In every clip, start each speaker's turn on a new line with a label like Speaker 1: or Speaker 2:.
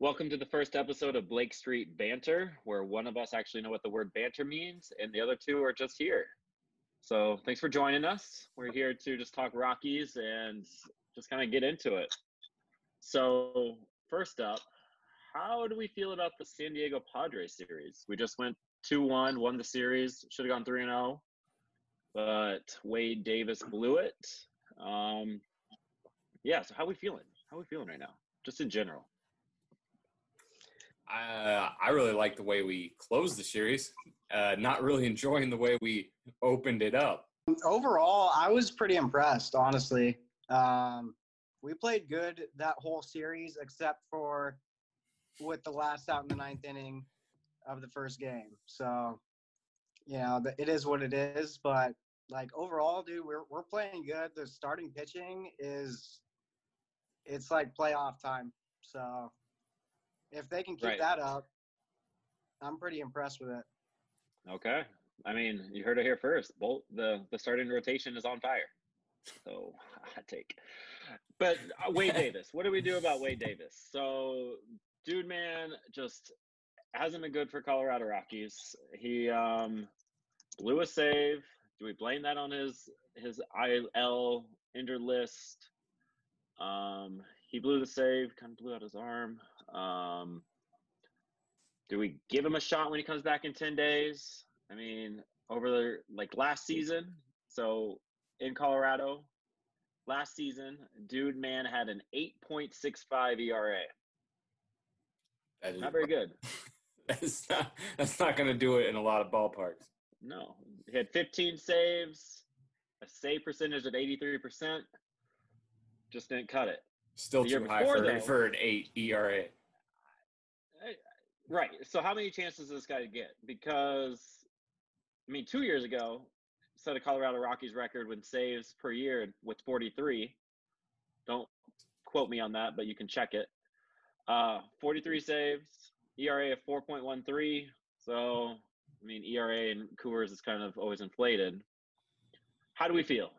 Speaker 1: Welcome to the first episode of Blake Street Banter, where one of us actually know what the word banter means, and the other two are just here. So thanks for joining us. We're here to just talk Rockies and just kind of get into it. So first up, how do we feel about the San Diego Padres series? We just went 2-1, won the series, should have gone 3-0, but Wade Davis blew it. Um, yeah, so how we feeling? How are we feeling right now? Just in general.
Speaker 2: Uh, I really like the way we closed the series. Uh, not really enjoying the way we opened it up.
Speaker 3: Overall, I was pretty impressed, honestly. Um, we played good that whole series, except for with the last out in the ninth inning of the first game. So, you know, it is what it is. But like overall, dude, we're we're playing good. The starting pitching is, it's like playoff time. So if they can keep
Speaker 1: Right.
Speaker 3: that up, I'm pretty impressed with it.
Speaker 1: Okay. I mean, you heard it here first. Bolt the the starting rotation is on fire. So hot take. But uh, Wade Davis, what do we do about Wade Davis? So, dude, man, just hasn't been good for Colorado Rockies. He um, blew a save. Do we blame that on his his IL injured list? Um, he blew the save, kind of blew out his arm. Um, do we give him a shot when he comes back in 10 days? I mean, over the like last season, so in Colorado, last season, dude man had an 8.65 ERA.
Speaker 2: That is
Speaker 1: Not very good.
Speaker 2: That's not. That's not going to do it in a lot of ballparks.
Speaker 1: No. He had 15 saves, a save percentage of 83%. Just didn't cut it.
Speaker 2: Still
Speaker 1: The
Speaker 2: too high for,
Speaker 1: though-
Speaker 2: for an eight E ERA.
Speaker 1: Right. So how many chances does this guy get? Because I mean, two years ago, set a Colorado Rockies record with saves per year with 43. Don't quote me on that, but you can check it. Uh, 43 saves, ERA of 4.13. So I mean, ERA in Coors is kind of always inflated. How do we feel?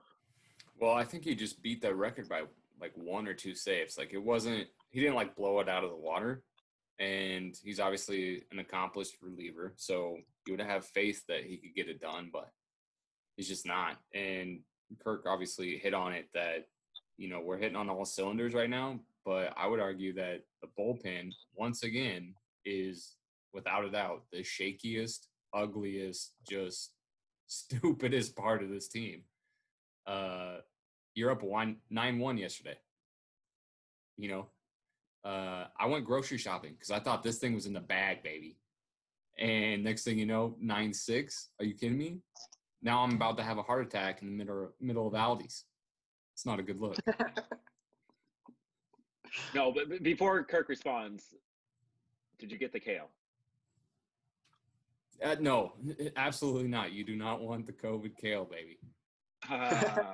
Speaker 2: Well, I think he just beat that record by like one or two saves. Like it wasn't. He didn't like blow it out of the water. And he's obviously an accomplished reliever, so you would have faith that he could get it done, but he's just not. And Kirk obviously hit on it that you know we're hitting on all cylinders right now, but I would argue that the bullpen once again is without a doubt the shakiest, ugliest, just stupidest part of this team. Uh, you're up one nine one yesterday. You know, uh, I went grocery shopping because I thought this thing was in the bag, baby. And next thing you know, nine six. Are you kidding me? Now I'm about to have a heart attack in the middle middle of Aldi's. It's not a good look.
Speaker 1: No, but before Kirk responds, did you get the kale?
Speaker 2: Uh, no, absolutely not. You do not want the COVID kale, baby.
Speaker 1: Ah,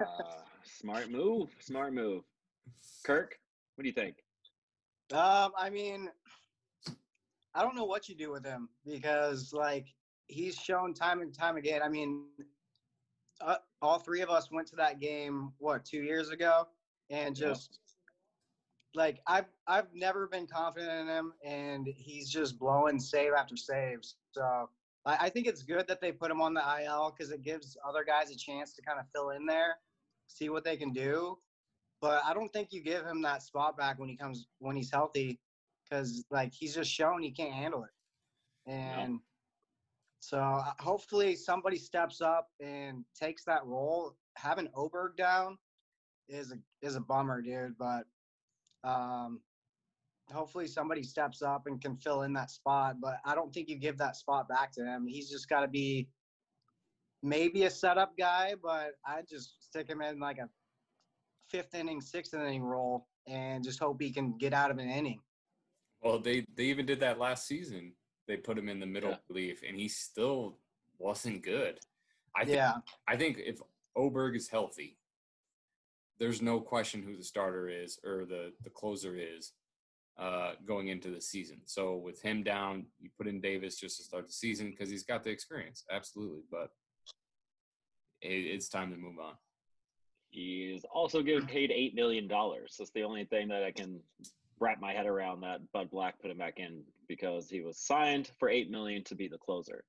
Speaker 1: smart move. Smart move. Kirk, what do you think?
Speaker 3: Um, I mean, I don't know what you do with him because, like, he's shown time and time again. I mean, uh, all three of us went to that game what two years ago, and
Speaker 1: Yeah.
Speaker 3: just like I've I've never been confident in him, and he's just blowing save after save. So I, I think it's good that they put him on the IL because it gives other guys a chance to kind of fill in there, see what they can do but I don't think you give him that spot back when he comes when he's healthy, because like he's just shown he can't handle it, and so uh, hopefully somebody steps up and takes that role. Having Oberg down is a is a bummer, dude, but um, hopefully somebody steps up and can fill in that spot. But I don't think you give that spot back to him. He's just got to be maybe a setup guy, but I just stick him in like a fifth inning, sixth inning role and just hope he can get out of an inning.
Speaker 2: Well, they they even did that last season. They put him in the middle
Speaker 1: Yeah.
Speaker 2: relief, and he still wasn't good. I think
Speaker 3: yeah,
Speaker 2: I think if Oberg is healthy, there's no question who the starter is or the the closer is uh, going into the season. So with him down, you put in Davis just to start the season because he's got the experience, absolutely. But it, it's time to move on.
Speaker 1: He's also getting paid eight million dollars. That's the only thing that I can wrap my head around that Bud Black put him back in because he was signed for eight million to be the closer.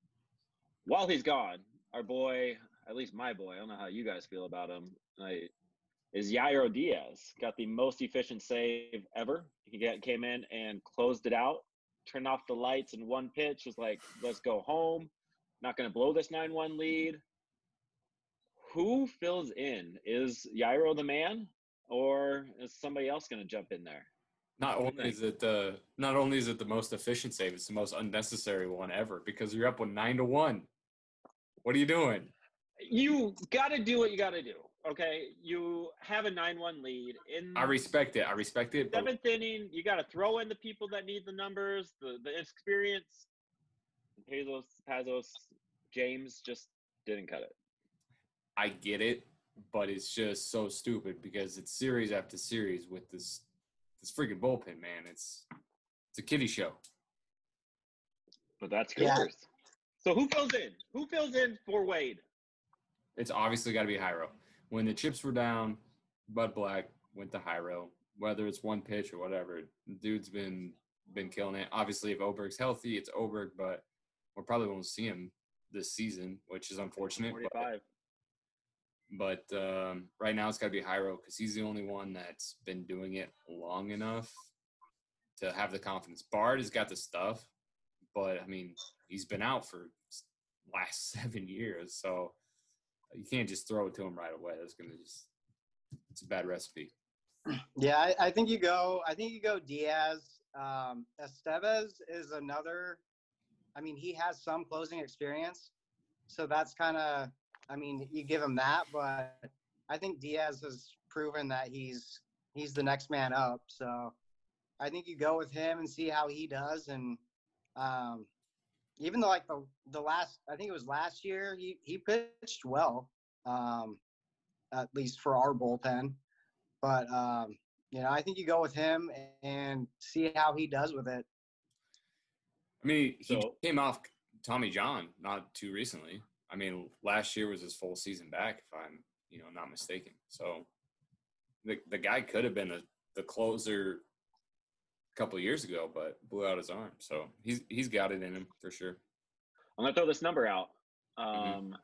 Speaker 1: While he's gone, our boy, at least my boy, I don't know how you guys feel about him, I, is Jairo Diaz. Got the most efficient save ever. He came in and closed it out, turned off the lights in one pitch. Was like, let's go home. Not going to blow this nine-one lead. Who fills in? Is Jairo the man, or is somebody else going to jump in there?
Speaker 2: Not only is it the not only is it the most efficient save, it's the most unnecessary one ever because you're up with nine to one. What are you doing?
Speaker 1: You got to do what you got to do. Okay, you have a nine-one lead in.
Speaker 2: I respect it. I respect it. but
Speaker 1: seventh inning. You got to throw in the people that need the numbers, the the experience. Pazos, Pazos, James just didn't cut it.
Speaker 2: I get it, but it's just so stupid because it's series after series with this this freaking bullpen, man. It's it's a kiddie show.
Speaker 1: But that's
Speaker 3: Yeah.
Speaker 1: Coopers. So who fills in? Who fills in for Wade?
Speaker 2: It's obviously got to be Jairo. When the chips were down, Bud Black went to Jairo. Whether it's one pitch or whatever, dude's been been killing it. Obviously, if Oberg's healthy, it's Oberg, but we probably won't see him this season, which is unfortunate. But,
Speaker 1: Forty-five.
Speaker 2: But um, right now, it's got to be Jairo because he's the only one that's been doing it long enough to have the confidence. Bard has got the stuff, but I mean, he's been out for last seven years, so you can't just throw it to him right away. That's gonna just it's a bad recipe.
Speaker 3: Yeah, I, I think you go. I think you go Diaz. Um, Estevez is another. I mean, he has some closing experience, so that's kind of. I mean, you give him that, but I think Diaz has proven that he's he's the next man up. So I think you go with him and see how he does. And um, even though like the the last, I think it was last year, he he pitched well, um, at least for our bullpen. But um, you know, I think you go with him and see how he does with it.
Speaker 2: I mean, he
Speaker 1: So-
Speaker 2: came off Tommy John not too recently. I mean, last year was his full season back, if I'm you know not mistaken. So the the guy could have been a, the closer a couple of years ago, but blew out his arm. So he's he's got it in him for sure.
Speaker 1: I'm gonna throw this number out. Um,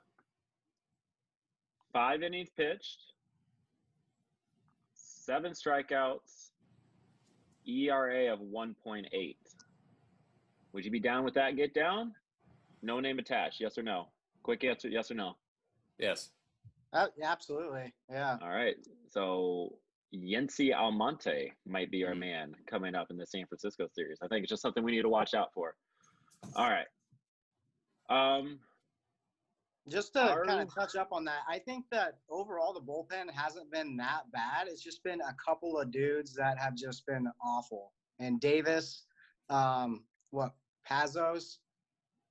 Speaker 1: Five innings pitched, seven strikeouts, ERA of 1.8. Would you be down with that? Get down. No name attached. Yes or no? Quick answer. Yes or no?
Speaker 2: Yes.
Speaker 3: Uh, absolutely, yeah.
Speaker 1: All right. So Yency Almonte might be our
Speaker 2: Mhm.
Speaker 1: man coming up in the San Francisco series. I think it's just something we need to watch out for. All right. Um,
Speaker 3: Just to
Speaker 1: Are-
Speaker 3: kind of touch up on that, I think that overall the bullpen hasn't been that bad. It's just been a couple of dudes that have just been awful. And Davis, um, what Pazos,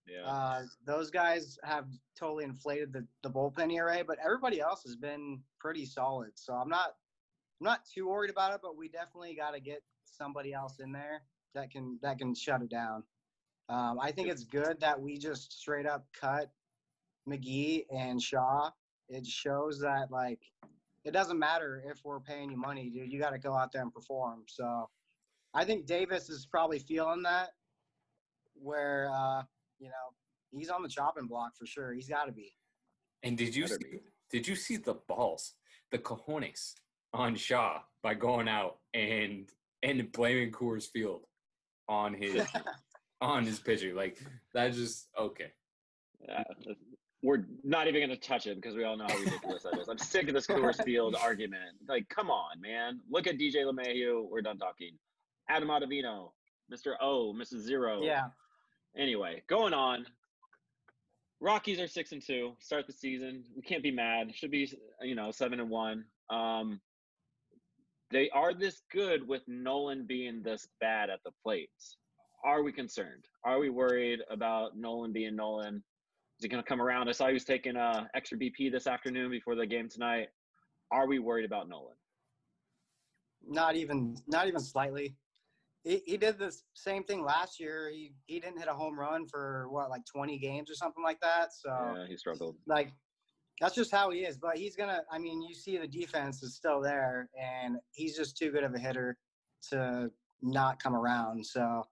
Speaker 1: yeah.
Speaker 3: uh, those guys have totally inflated the, the bullpen ERA, but everybody else has been pretty solid. So I'm not I'm not too worried about it, but we definitely got to get somebody else in there that can that can shut it down. Um, I think it's good that we just straight up cut McGee and Shaw. It shows that like it doesn't matter if we're paying you money, dude. You got to go out there and perform. So I think Davis is probably feeling that where uh, he's on the chopping block for sure. He's got to be.
Speaker 2: And did you
Speaker 1: Better
Speaker 2: see,
Speaker 1: be.
Speaker 2: did you see the balls, the cojones on Shaw by going out and and blaming Coors Field on his on his pitcher? Like that just okay.
Speaker 1: Yeah, we're not even going to touch it because we all know how ridiculous that is. I'm sick of this Coors Field argument. Like, come on, man. Look at DJ LeMahieu. We're done talking. Adam Ottavino, Mr. O, Mrs. Zero.
Speaker 3: Yeah.
Speaker 1: Anyway, going on. Rockies are six and two. Start the season. We can't be mad. Should be, you know, seven and one. Um, they are this good with Nolan being this bad at the plate. Are we concerned? Are we worried about Nolan being Nolan? Is he going to come around? I saw he was taking uh, extra BP this afternoon before the game tonight. Are we worried about Nolan?
Speaker 3: Not even not even slightly. He, he did the same thing last year. He he didn't hit a home run for what like 20 games or something like that. So
Speaker 1: Yeah, he struggled.
Speaker 3: like that's just how he is. But he's gonna. I mean, you see the defense is still there, and he's just too good of a hitter to not come around. So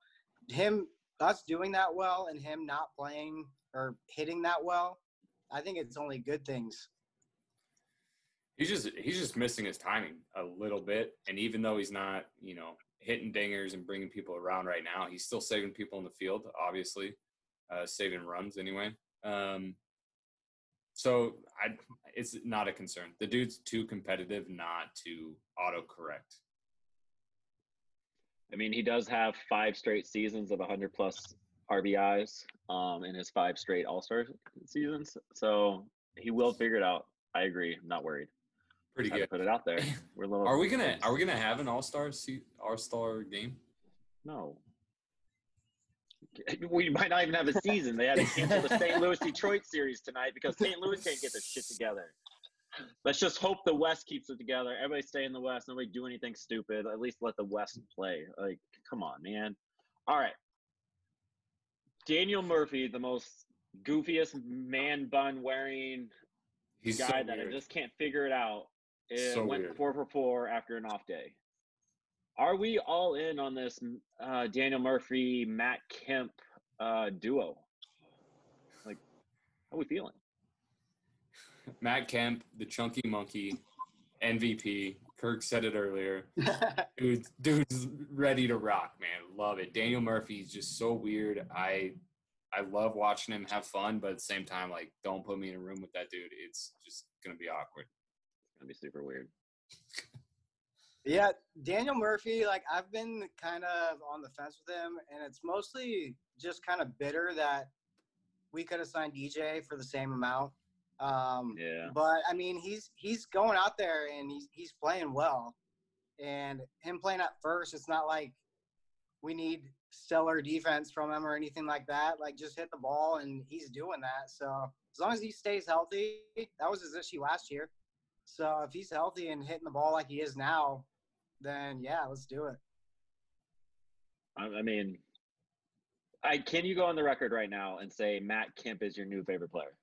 Speaker 3: him us doing that well and him not playing or hitting that well, I think it's only good things.
Speaker 2: He's just he's just missing his timing a little bit, and even though he's not, you know, hitting dingers and bringing people around right now, he's still saving people in the field. Obviously, uh, saving runs anyway. Um, so I, it's not a concern. The dude's too competitive not to autocorrect.
Speaker 1: I mean, he does have five straight seasons of 100 plus RBIs um, in his five straight All Star seasons. So he will figure it out. I agree. I'm not worried.
Speaker 2: Pretty good.
Speaker 1: Put it out there. We're a little.
Speaker 2: Are we gonna Are we gonna have an All Star All Star game?
Speaker 1: No. We might not even have a season. They had to cancel the St. Louis Detroit series tonight because St. Louis can't get their shit together. Let's just hope the West keeps it together. Everybody stay in the West. Nobody do anything stupid. At least let the West play. Like, come on, man. All right. Daniel Murphy, the most goofiest man bun wearing
Speaker 2: He's
Speaker 1: guy
Speaker 2: so
Speaker 1: that I just can't figure it out. It
Speaker 2: So
Speaker 1: went
Speaker 2: weird.
Speaker 1: four for four after an off day. Are we all in on this uh, Daniel Murphy Matt Kemp uh, duo? Like, how we feeling?
Speaker 2: Matt Kemp, the chunky monkey, MVP. Kirk said it earlier. Dude, dude's ready to rock, man. Love it. Daniel Murphy's just so weird. I I love watching him have fun, but at the same time, like, don't put me in a room with that dude. It's just gonna be awkward.
Speaker 1: Gonna be super weird.
Speaker 3: Yeah, Daniel Murphy, like I've been kind of on the fence with him, and it's mostly just kind of bitter that we could have signed DJ for the same amount. Um,
Speaker 1: Yeah.
Speaker 3: But I mean, he's he's going out there and he's he's playing well, and him playing at first, it's not like we need stellar defense from him or anything like that. Like just hit the ball, and he's doing that. So as long as he stays healthy, that was his issue last year. So if he's healthy and hitting the ball like he is now, then yeah, let's do it.
Speaker 1: I, I mean, I can you go on the record right now and say Matt Kemp is your new favorite player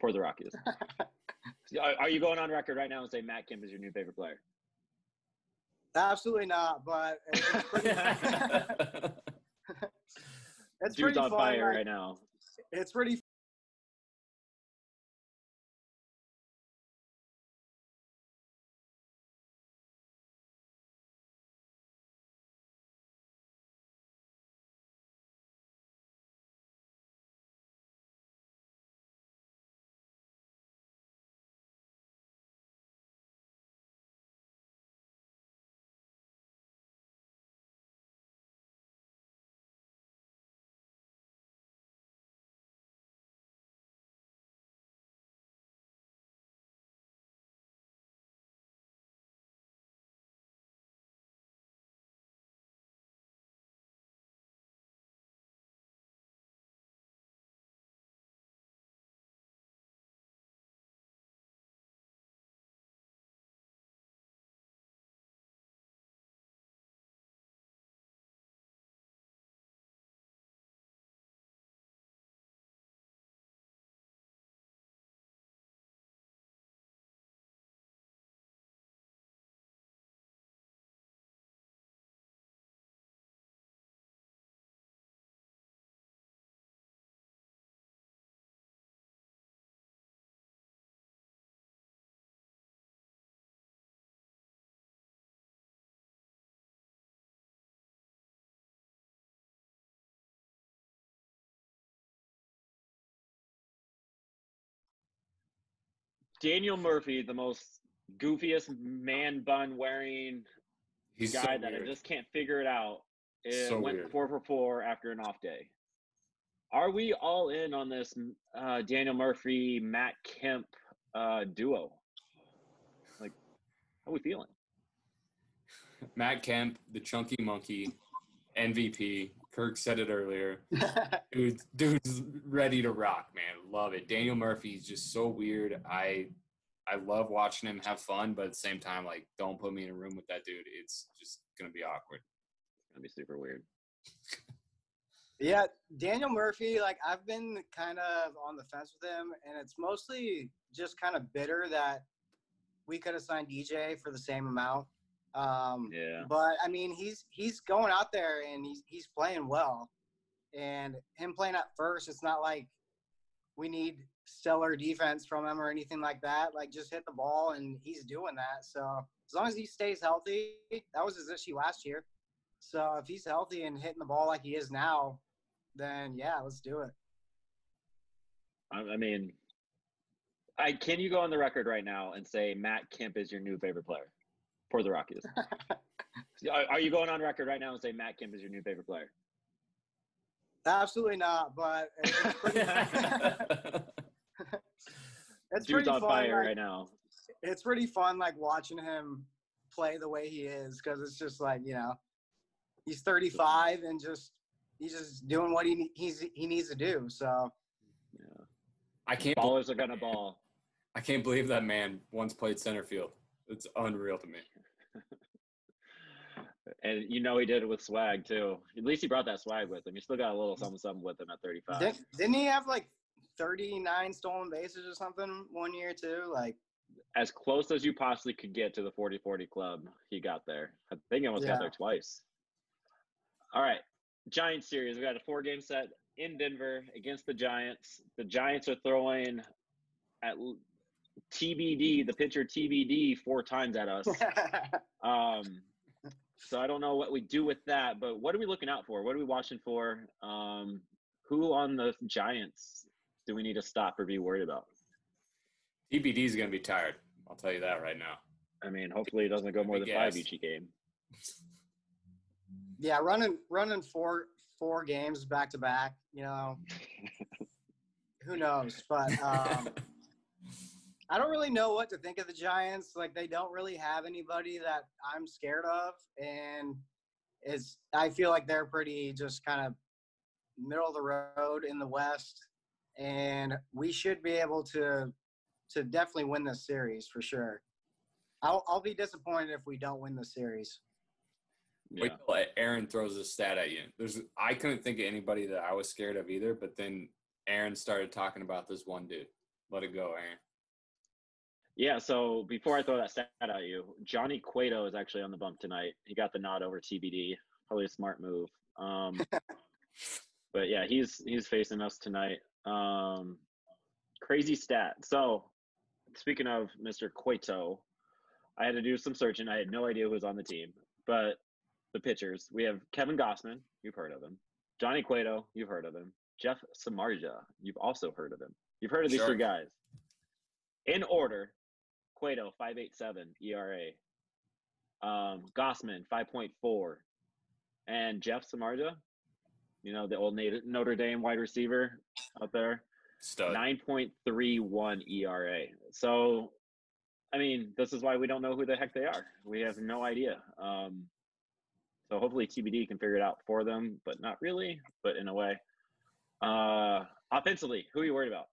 Speaker 1: for the Rockies? are, are you going on record right now and say Matt Kemp is your new favorite player?
Speaker 3: Absolutely not, but it's pretty, it's
Speaker 1: Dude's
Speaker 3: pretty
Speaker 1: on
Speaker 3: fun.
Speaker 1: fire
Speaker 3: like,
Speaker 1: right now.
Speaker 3: It's pretty
Speaker 1: Daniel Murphy, the most goofiest man bun wearing
Speaker 2: He's so
Speaker 1: guy that I just can't figure it out. It
Speaker 2: So
Speaker 1: went
Speaker 2: weird.
Speaker 1: four for four after an off day. Are we all in on this uh, Daniel Murphy Matt Kemp uh, duo? Like, how we feeling?
Speaker 2: Matt Kemp, the chunky monkey, MVP. Kirk said it earlier. Dude, dude's ready to rock, man. Love it. Daniel Murphy's just so weird. I I love watching him have fun, but at the same time, like, don't put me in a room with that dude. It's just gonna be awkward.
Speaker 1: It's gonna be super weird.
Speaker 3: Yeah, Daniel Murphy, like I've been kind of on the fence with him, and it's mostly just kind of bitter that we could have signed DJ for the same amount. Um,
Speaker 1: Yeah.
Speaker 3: But I mean, he's he's going out there and he's he's playing well, and him playing at first, it's not like we need stellar defense from him or anything like that. Like just hit the ball, and he's doing that. So as long as he stays healthy, that was his issue last year. So if he's healthy and hitting the ball like he is now, then yeah, let's do it.
Speaker 1: I, I mean, I can you go on the record right now and say Matt Kemp is your new favorite player for the Rockies? are, are you going on record right now and say Matt Kemp is your new favorite player?
Speaker 3: Absolutely not, but it's pretty, it's
Speaker 1: Dude's
Speaker 3: pretty
Speaker 1: on
Speaker 3: fun.
Speaker 1: fire
Speaker 3: like-
Speaker 1: right now.
Speaker 3: it's pretty fun like watching him play the way he is because it's just like you know he's 35 and just he's just doing what he ne- he's he needs to do so
Speaker 1: Yeah.
Speaker 2: I can't.
Speaker 1: Ballers are gonna ball.
Speaker 2: I can't believe that man once played center field. It's unreal to me.
Speaker 1: And you know he did it with swag too. At least he brought that swag with him. He still got a little something something with him at 35.
Speaker 3: Did, didn't he have like 39 stolen bases or something one year too like
Speaker 1: As close as you possibly could get to the 40-40 club, he got there. I think he almost
Speaker 3: Yeah.
Speaker 1: got there twice. All right. Giants series. We got a four game set in Denver against the Giants. The Giants are throwing at TBD, the pitcher TBD, four times at us. Um, so I don't know what we do with that, but what are we looking out for? What are we watching for? Um, who on the Giants do we need to stop or be worried about?
Speaker 2: TBD is going to be tired. I'll tell you that right now.
Speaker 1: I mean, hopefully it doesn't go more than five each game.
Speaker 3: yeah running running four four games back to back you know who knows but um I don't really know what to think of the Giants. Like they don't really have anybody that I'm scared of, and it's I feel like they're pretty just kind of middle of the road in the West, and we should be able to to definitely win this series for sure. I'll I'll be disappointed if we don't win the series.
Speaker 1: Yeah.
Speaker 2: Wait till Aaron throws a stat at you. There's I couldn't think of anybody that I was scared of either, but then Aaron started talking about this one dude. Let it go, Aaron.
Speaker 1: Yeah, so before I throw that stat at you, Johnny Cueto is actually on the bump tonight. He got the nod over TBD. Probably a smart move. Um, but yeah, he's he's facing us tonight. Um, crazy stat. So speaking of Mr. Cueto, I had to do some searching. I had no idea who was on the team, but the pitchers we have Kevin Gausman. You've heard of him. Johnny Cueto. You've heard of him. Jeff Samardzija. You've also heard of him. You've heard of these
Speaker 2: Sure.
Speaker 1: three guys. In order, Cueto, 5.87 ERA. Um, Gausman, 5.4. And Jeff Samardzija, you know, the old Notre Dame wide receiver out there,
Speaker 2: Stud.
Speaker 1: 9.31 ERA. So, I mean, this is why we don't know who the heck they are. We have no idea. Um, so hopefully TBD can figure it out for them, but not really, but in a way. Uh, offensively, who are you worried about?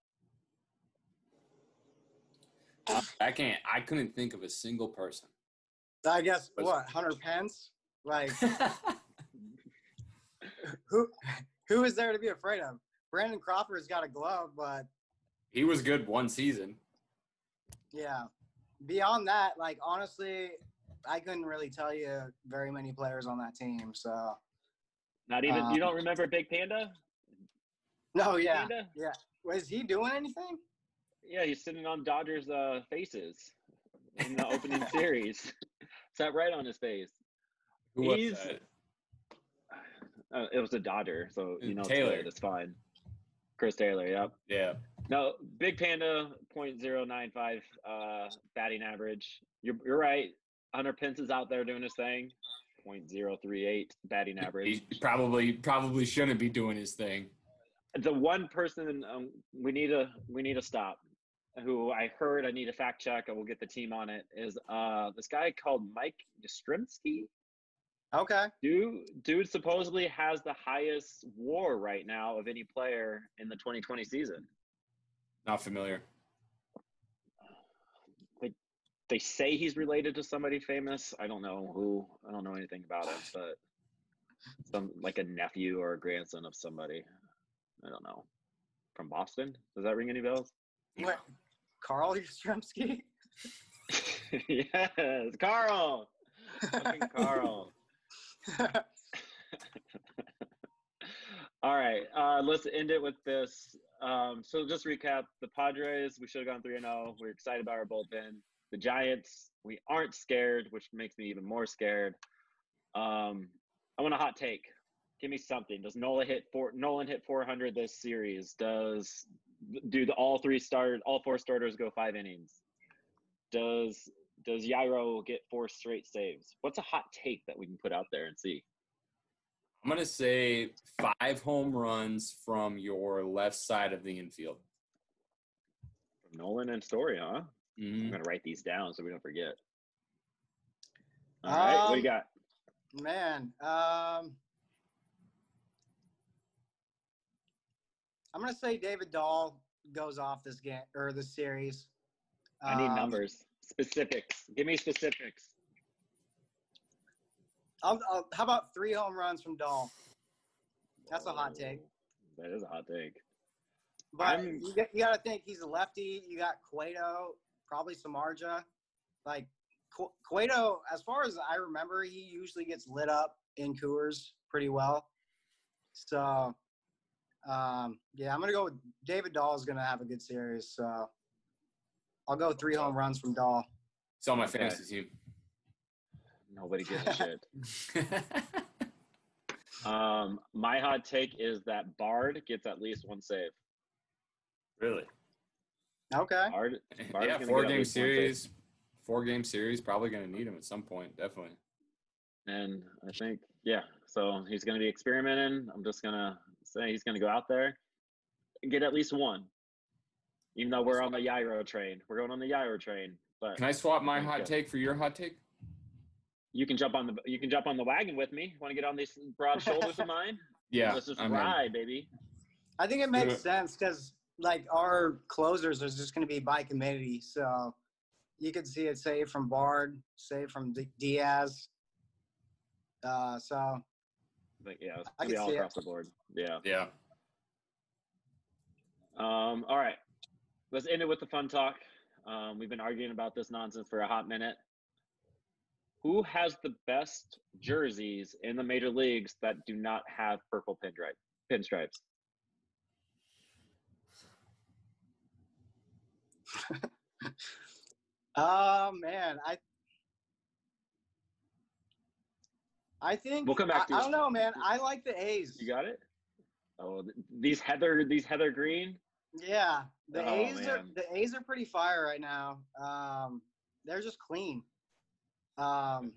Speaker 2: I can't. I couldn't think of a single person.
Speaker 3: I guess
Speaker 2: Was-
Speaker 3: what Hunter Pence, like who who is there to be afraid of? Brandon Crawford's got a glove, but
Speaker 2: he was good one season.
Speaker 3: yeah. Beyond that, like honestly, I couldn't really tell you very many players on that team. So
Speaker 1: Not even,
Speaker 3: Um,
Speaker 1: you don't remember Big Panda?
Speaker 3: no, yeah.
Speaker 1: Panda?
Speaker 3: Was he doing anything?
Speaker 1: Yeah, he's sitting on Dodgers' uh, faces in the opening series. Sat right on his face.
Speaker 2: Who was that?
Speaker 1: Uh, it was a Dodger, so you know
Speaker 2: Taylor.
Speaker 1: Taylor. It's fine. Chris Taylor, yep.
Speaker 2: Yeah.
Speaker 1: No, Big Panda, 0.095 uh, batting average. You're, you're right. Hunter Pence is out there doing his thing. 0.038 batting average.
Speaker 2: He probably probably shouldn't be doing his thing.
Speaker 1: the one person um, we need to we need to stop who i heard i need a fact check and we'll get the team on it is uh this guy called mike Yastrzemski.
Speaker 3: Okay.
Speaker 1: dude dude supposedly has the highest war right now of any player in the 2020 season
Speaker 2: Not familiar.
Speaker 1: they say he's related to somebody famous i don't know who i don't know anything about it but some like a nephew or a grandson of somebody i don't know from boston does that ring any bells
Speaker 3: What? Carl Yastrzemski?
Speaker 1: yes, Carl. Fucking Carl. All right, uh, let's end it with this. Um, so just recap: the Padres, we should have gone three and zero. We're excited about our bullpen. The Giants, we aren't scared, which makes me even more scared. Um, I want a hot take. Give me something. Does Nola hit four? Nolan hit 400 this series. Does do the all three start all four starters go five innings? Does does Jairo get four straight saves? What's a hot take that we can put out there and see?
Speaker 2: I'm gonna say five home runs from your left side of the infield.
Speaker 1: From Nolan and Story, huh? I'm
Speaker 2: Mhm.
Speaker 1: gonna write these down so we don't forget. All right, what do you
Speaker 3: Um,
Speaker 1: got?
Speaker 3: Man, um, I'm gonna say David Dahl goes off this game or this series.
Speaker 1: I need
Speaker 3: Um,
Speaker 1: numbers, specifics. Give me specifics.
Speaker 3: I'll, I'll, how about three home runs from Dahl? That's a hot take.
Speaker 1: That is a hot take.
Speaker 3: But
Speaker 1: I'm-
Speaker 3: you, got, you got to think he's a lefty. You got Cueto, probably Samardzija. Like Cu- Cueto, as far as I remember, he usually gets lit up in Coors pretty well. So, um, yeah, I'm gonna go with David Dahl is gonna have a good series. So, I'll go three home runs from Dahl.
Speaker 2: It's on my
Speaker 1: Okay.
Speaker 2: fantasy
Speaker 1: Nobody gives a shit. Um, my hot take is that Bard gets at least one save.
Speaker 2: really?
Speaker 3: Okay.
Speaker 1: Bard, Bard's
Speaker 2: yeah, four game
Speaker 1: least one save.
Speaker 2: series. Four game series. Probably gonna need him at some point. Definitely.
Speaker 1: and I think yeah. So he's going to be experimenting. I'm just gonna say he's going to go out there and get at least one. Even though we're on the Jairo train, we're going on the Jairo train. But
Speaker 2: Can I swap my hot
Speaker 1: Okay.
Speaker 2: take for your hot take?
Speaker 1: you can jump on the you can jump on the wagon with me. Want to get on these broad shoulders of mine?
Speaker 2: Yeah.
Speaker 1: Let's just
Speaker 2: I'm in.
Speaker 1: ride, baby.
Speaker 3: I think it makes
Speaker 2: Yeah.
Speaker 3: sense because like our closers is just going to be by committee, so you could see it save from Bard, save from D- Diaz. Uh, so
Speaker 1: Like yeah, it's gonna be all
Speaker 3: see it.
Speaker 1: across the board. Yeah.
Speaker 2: Yeah.
Speaker 1: Um, all right. Let's end it with the fun talk. Um, we've been arguing about this nonsense for a hot minute. Who has the best jerseys in the major leagues that do not have purple pinstripe pinstripes?
Speaker 3: Oh man, I I think
Speaker 1: We'll come back
Speaker 3: I,
Speaker 1: to
Speaker 3: I don't know, man. I like the A's.
Speaker 1: You got it? Oh, these heather these heather green.
Speaker 3: Yeah, the
Speaker 1: Oh,
Speaker 3: A's are the A's are pretty fire right now. Um, they're just clean. Um,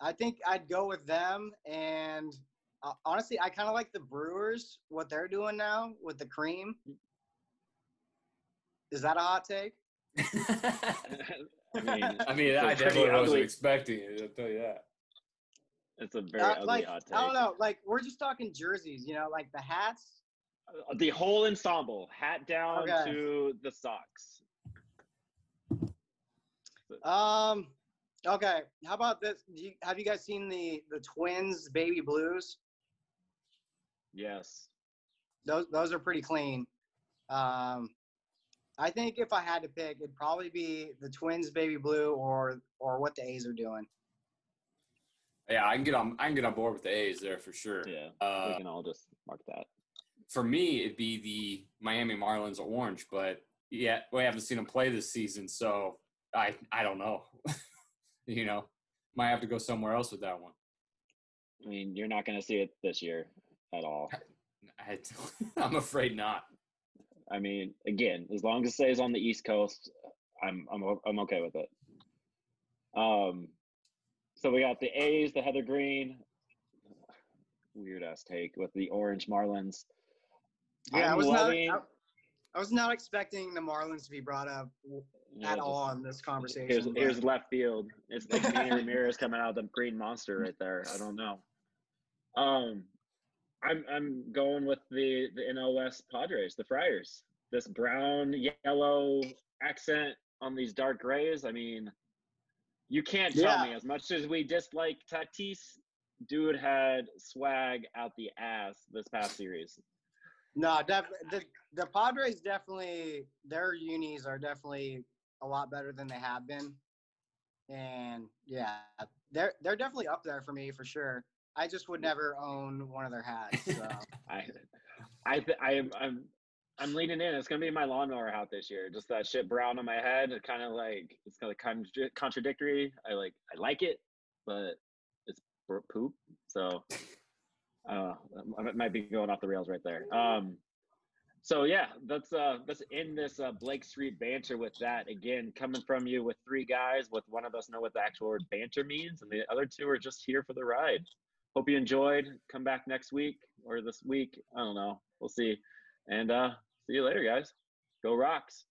Speaker 3: I think I'd go with them, and uh, honestly, I kind of like the Brewers what they're doing now with the cream. Is that a hot take?
Speaker 1: I mean,
Speaker 2: I mean,
Speaker 1: it's
Speaker 2: I
Speaker 1: a pretty
Speaker 2: definitely wasn't expecting it. I'll tell you that.
Speaker 1: It's a very
Speaker 3: Uh,
Speaker 1: ugly
Speaker 3: like
Speaker 1: hot take.
Speaker 3: I don't know, like we're just talking jerseys, you know, like the hats.
Speaker 1: Uh, The whole ensemble, hat down
Speaker 3: Okay.
Speaker 1: to the socks.
Speaker 3: Um, okay, how about this? Do you, have you guys seen the the Twins baby blues?
Speaker 1: Yes.
Speaker 3: those those are pretty clean. Um, I think if I had to pick, it'd probably be the Twins baby blue or or what the A's are doing.
Speaker 2: Yeah, I can get on. I can get on board with the A's there for sure.
Speaker 1: Yeah.
Speaker 2: Uh,
Speaker 1: we can all just mark that.
Speaker 2: for me, it'd be the Miami Marlins orange, but yeah, we haven't seen them play this season, so I I don't know. you know, might have to go somewhere else with that one.
Speaker 1: I mean, you're not going to see it this year at all.
Speaker 2: I, I'm afraid not.
Speaker 1: I mean, again, as long as it stays on the East Coast, I'm I'm I'm okay with it. Um, so we got the A's, the Heather Green, weird ass take with the Orange Marlins.
Speaker 3: Yeah, i
Speaker 1: I'm
Speaker 3: was
Speaker 1: loving-
Speaker 3: not. I, I was not expecting the Marlins to be brought up
Speaker 1: you know,
Speaker 3: at all in this conversation.
Speaker 1: Here's here's left field. It's like Manny Ramirez coming out of the green monster right there. I don't know. Um, I'm I'm going with the the NL West Padres, the Friars. This brown yellow accent on these dark grays. I mean, you can't tell
Speaker 3: Yeah.
Speaker 1: me as much as we dislike Tatis. Dude had swag out the ass this past series.
Speaker 3: No, def- the the Padres definitely their unis are definitely a lot better than they have been, and yeah, they're they're definitely up there for me for sure. I just would never own one of their hats. So.
Speaker 1: I, I, th- I am, I'm, I'm leaning in. It's gonna be my lawnmower hat this year. Just that shit brown on my head. It kind of like it's kind of contra- contradictory. I like, I like it, but it's poop. So, uh, I might be going off the rails right there. Um, so yeah, let's uh this uh, Blake Street banter with that again. Coming from you with three guys, with one of us know what the actual word banter means, and the other two are just here for the ride. Hope you enjoyed. Come back next week or this week. I don't know. We'll see. And uh see you later, guys. Go rocks.